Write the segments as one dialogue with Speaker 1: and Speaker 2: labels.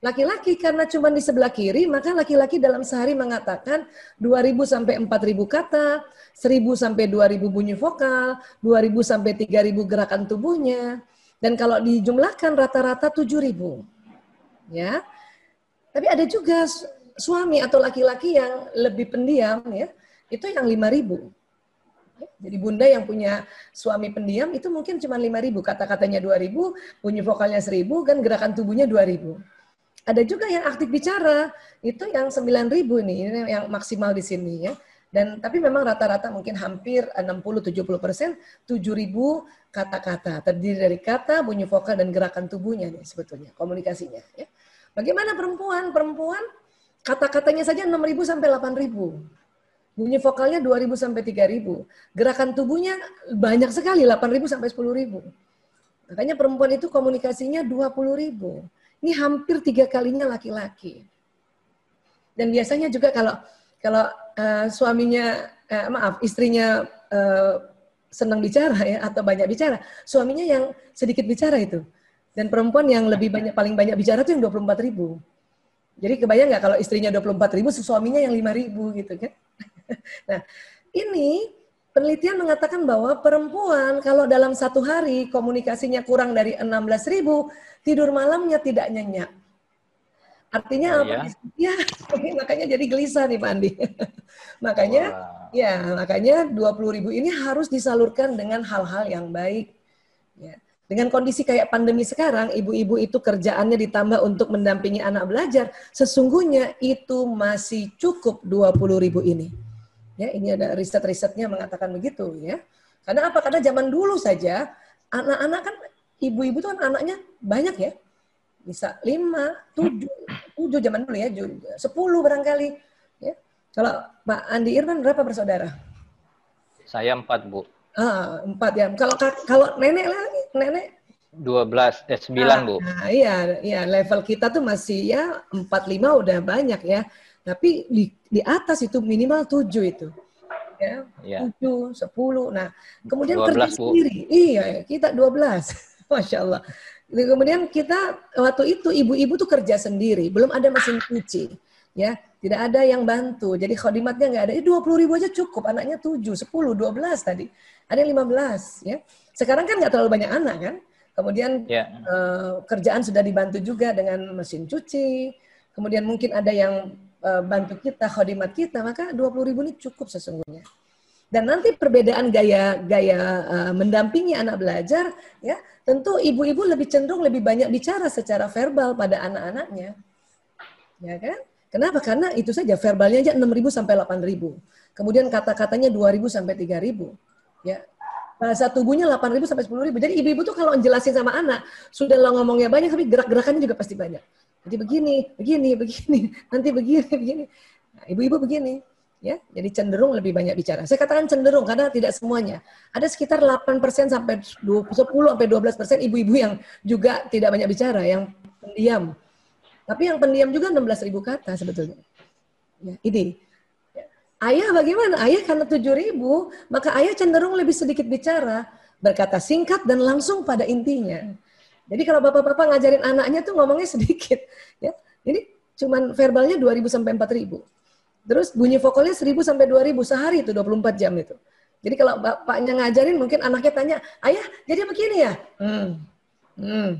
Speaker 1: Laki-laki karena cuma di sebelah kiri, maka laki-laki dalam sehari mengatakan 2000 sampai 4000 kata, 1000 sampai 2000 bunyi vokal, 2000 sampai 3000 gerakan tubuhnya. Dan kalau dijumlahkan rata-rata 7000. Ya. Tapi ada juga suami atau laki-laki yang lebih pendiam ya, itu yang 5000. Jadi bunda yang punya suami pendiam itu mungkin cuma 5000, kata-katanya 2000, bunyi vokalnya 1000 kan gerakan tubuhnya 2000. Ada juga yang aktif bicara, itu yang 9.000 nih, ini yang maksimal di sini ya. Dan tapi memang rata-rata mungkin hampir 60-70 persen 7.000 kata-kata terdiri dari kata, bunyi vokal dan gerakan tubuhnya nih sebetulnya komunikasinya. Ya. Bagaimana perempuan? Perempuan kata-katanya saja 6.000 sampai 8.000. Bunyi vokalnya 2.000 sampai 3.000. Gerakan tubuhnya banyak sekali 8.000 sampai 10.000. Makanya perempuan itu komunikasinya 20.000. Ini hampir tiga kalinya laki-laki. Dan biasanya juga kalau kalau uh, suaminya uh, maaf istrinya uh, senang bicara ya atau banyak bicara, suaminya yang sedikit bicara itu. Dan perempuan yang lebih banyak paling banyak bicara itu yang 24 ribu. Jadi kebayang nggak kalau istrinya 24 ribu, suaminya yang 5 ribu gitu kan. nah ini penelitian mengatakan bahwa perempuan kalau dalam satu hari komunikasinya kurang dari 16 ribu, tidur malamnya tidak nyenyak. Artinya oh, apa? Ya, ya makanya jadi gelisah nih Pak Andi. makanya wow. ya, makanya 20 ribu ini harus disalurkan dengan hal-hal yang baik. Ya. Dengan kondisi kayak pandemi sekarang, ibu-ibu itu kerjaannya ditambah untuk mendampingi anak belajar, sesungguhnya itu masih cukup 20 ribu ini. Ya, ini ada riset-risetnya mengatakan begitu ya. Karena apa? Karena zaman dulu saja anak-anak kan ibu-ibu tuh kan anaknya banyak ya. Bisa lima, tujuh, tujuh zaman dulu ya, sepuluh barangkali. Ya. Kalau Pak Andi Irfan berapa bersaudara?
Speaker 2: Saya empat bu.
Speaker 1: Ah, empat ya. Kalau kalau nenek lagi, nenek?
Speaker 2: Dua belas, eh sembilan bu.
Speaker 1: Nah, iya, iya level kita tuh masih ya empat lima udah banyak ya. Tapi di, di atas itu minimal tujuh itu. Ya, ya. tujuh, sepuluh. Nah, kemudian kerja sendiri. Iya, kita dua belas. Masya Allah. Kemudian kita waktu itu ibu-ibu tuh kerja sendiri, belum ada mesin cuci, ya, tidak ada yang bantu. Jadi khodimatnya nggak ada. Dua puluh ribu aja cukup, anaknya tujuh, sepuluh, dua belas tadi, ada yang lima belas, ya. Sekarang kan nggak terlalu banyak anak kan. Kemudian yeah. Ya. uh, kerjaan sudah dibantu juga dengan mesin cuci. Kemudian mungkin ada yang bantu kita, khodimat kita, maka dua puluh ribu ini cukup sesungguhnya. Dan nanti perbedaan gaya gaya uh, mendampingi anak belajar, ya tentu ibu-ibu lebih cenderung lebih banyak bicara secara verbal pada anak-anaknya, ya kan? Kenapa? Karena itu saja verbalnya aja 6.000 sampai 8.000. Kemudian kata-katanya 2.000 sampai 3.000. Ya. Bahasa tubuhnya 8.000 sampai 10.000. Jadi ibu-ibu tuh kalau jelasin sama anak, sudah lo ngomongnya banyak, tapi gerak-gerakannya juga pasti banyak. Jadi begini, begini, begini, nanti begini, begini. Nah, ibu-ibu begini ya jadi cenderung lebih banyak bicara. Saya katakan cenderung karena tidak semuanya. Ada sekitar 8% sampai 10 sampai 12% ibu-ibu yang juga tidak banyak bicara, yang pendiam. Tapi yang pendiam juga 16 ribu kata sebetulnya. Ya, ini. Ya. Ayah bagaimana? Ayah karena 7 ribu, maka ayah cenderung lebih sedikit bicara, berkata singkat dan langsung pada intinya. Jadi kalau bapak-bapak ngajarin anaknya tuh ngomongnya sedikit. ya. Jadi cuman verbalnya 2000 sampai 4000 Terus bunyi vokalnya 1000 sampai 2000 sehari itu 24 jam itu. Jadi kalau bapaknya ngajarin mungkin anaknya tanya, "Ayah, jadi begini ya?" Hmm. Hmm.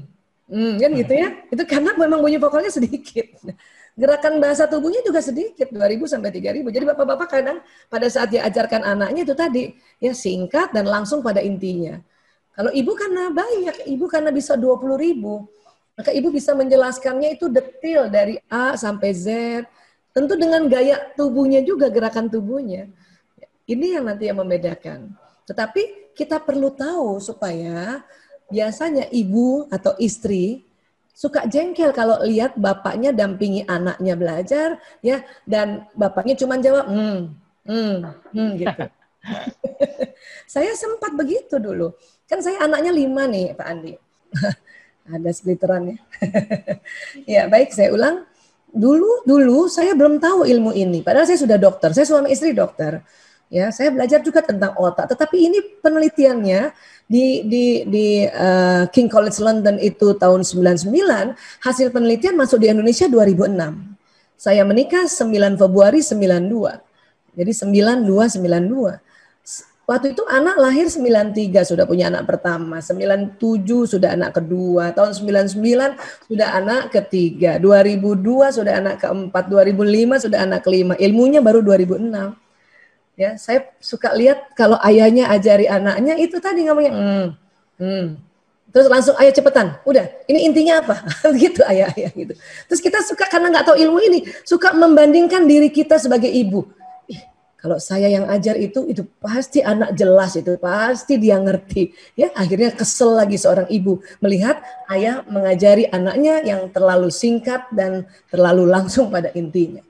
Speaker 1: Hmm, kan gitu ya. Itu karena memang bunyi vokalnya sedikit. Gerakan bahasa tubuhnya juga sedikit, 2000 sampai 3000. Jadi bapak-bapak kadang pada saat diajarkan anaknya itu tadi ya singkat dan langsung pada intinya. Kalau ibu karena banyak, ibu karena bisa 20 ribu, maka ibu bisa menjelaskannya itu detail dari A sampai Z, Tentu dengan gaya tubuhnya juga, gerakan tubuhnya. Ini yang nanti yang membedakan. Tetapi kita perlu tahu supaya biasanya ibu atau istri suka jengkel kalau lihat bapaknya dampingi anaknya belajar ya dan bapaknya cuma jawab hmm hmm hmm gitu. saya sempat begitu dulu. Kan saya anaknya lima nih Pak Andi. Ada splitterannya. ya baik saya ulang dulu dulu saya belum tahu ilmu ini. Padahal saya sudah dokter, saya suami istri dokter. Ya, saya belajar juga tentang otak. Tetapi ini penelitiannya di di di uh, King College London itu tahun 99, hasil penelitian masuk di Indonesia 2006. Saya menikah 9 Februari 92. Jadi 9292. Waktu itu anak lahir 93 sudah punya anak pertama, 97 sudah anak kedua, tahun 99 sudah anak ketiga, 2002 sudah anak keempat, 2005 sudah anak kelima. Ilmunya baru 2006. Ya, saya suka lihat kalau ayahnya ajari anaknya itu tadi ngomongnya hmm, hmm. Terus langsung ayah cepetan, udah ini intinya apa? gitu ayah-ayah gitu. Terus kita suka karena nggak tahu ilmu ini, suka membandingkan diri kita sebagai ibu kalau saya yang ajar itu, itu pasti anak jelas itu, pasti dia ngerti. Ya, akhirnya kesel lagi seorang ibu melihat ayah mengajari anaknya yang terlalu singkat dan terlalu langsung pada intinya.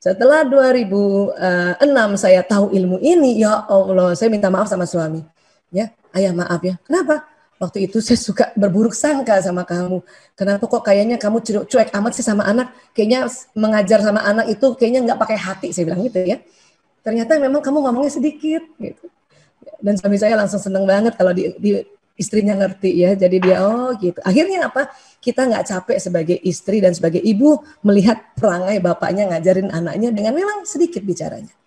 Speaker 1: Setelah 2006 saya tahu ilmu ini, ya Allah, saya minta maaf sama suami. Ya, ayah maaf ya. Kenapa? Waktu itu saya suka berburuk sangka sama kamu. Kenapa kok kayaknya kamu cuek amat sih sama anak? Kayaknya mengajar sama anak itu kayaknya nggak pakai hati, saya bilang gitu ya. Ternyata memang kamu ngomongnya sedikit gitu. Dan suami saya langsung seneng banget kalau di, di istrinya ngerti ya. Jadi dia oh gitu. Akhirnya apa? Kita nggak capek sebagai istri dan sebagai ibu melihat perangai bapaknya ngajarin anaknya dengan memang sedikit bicaranya.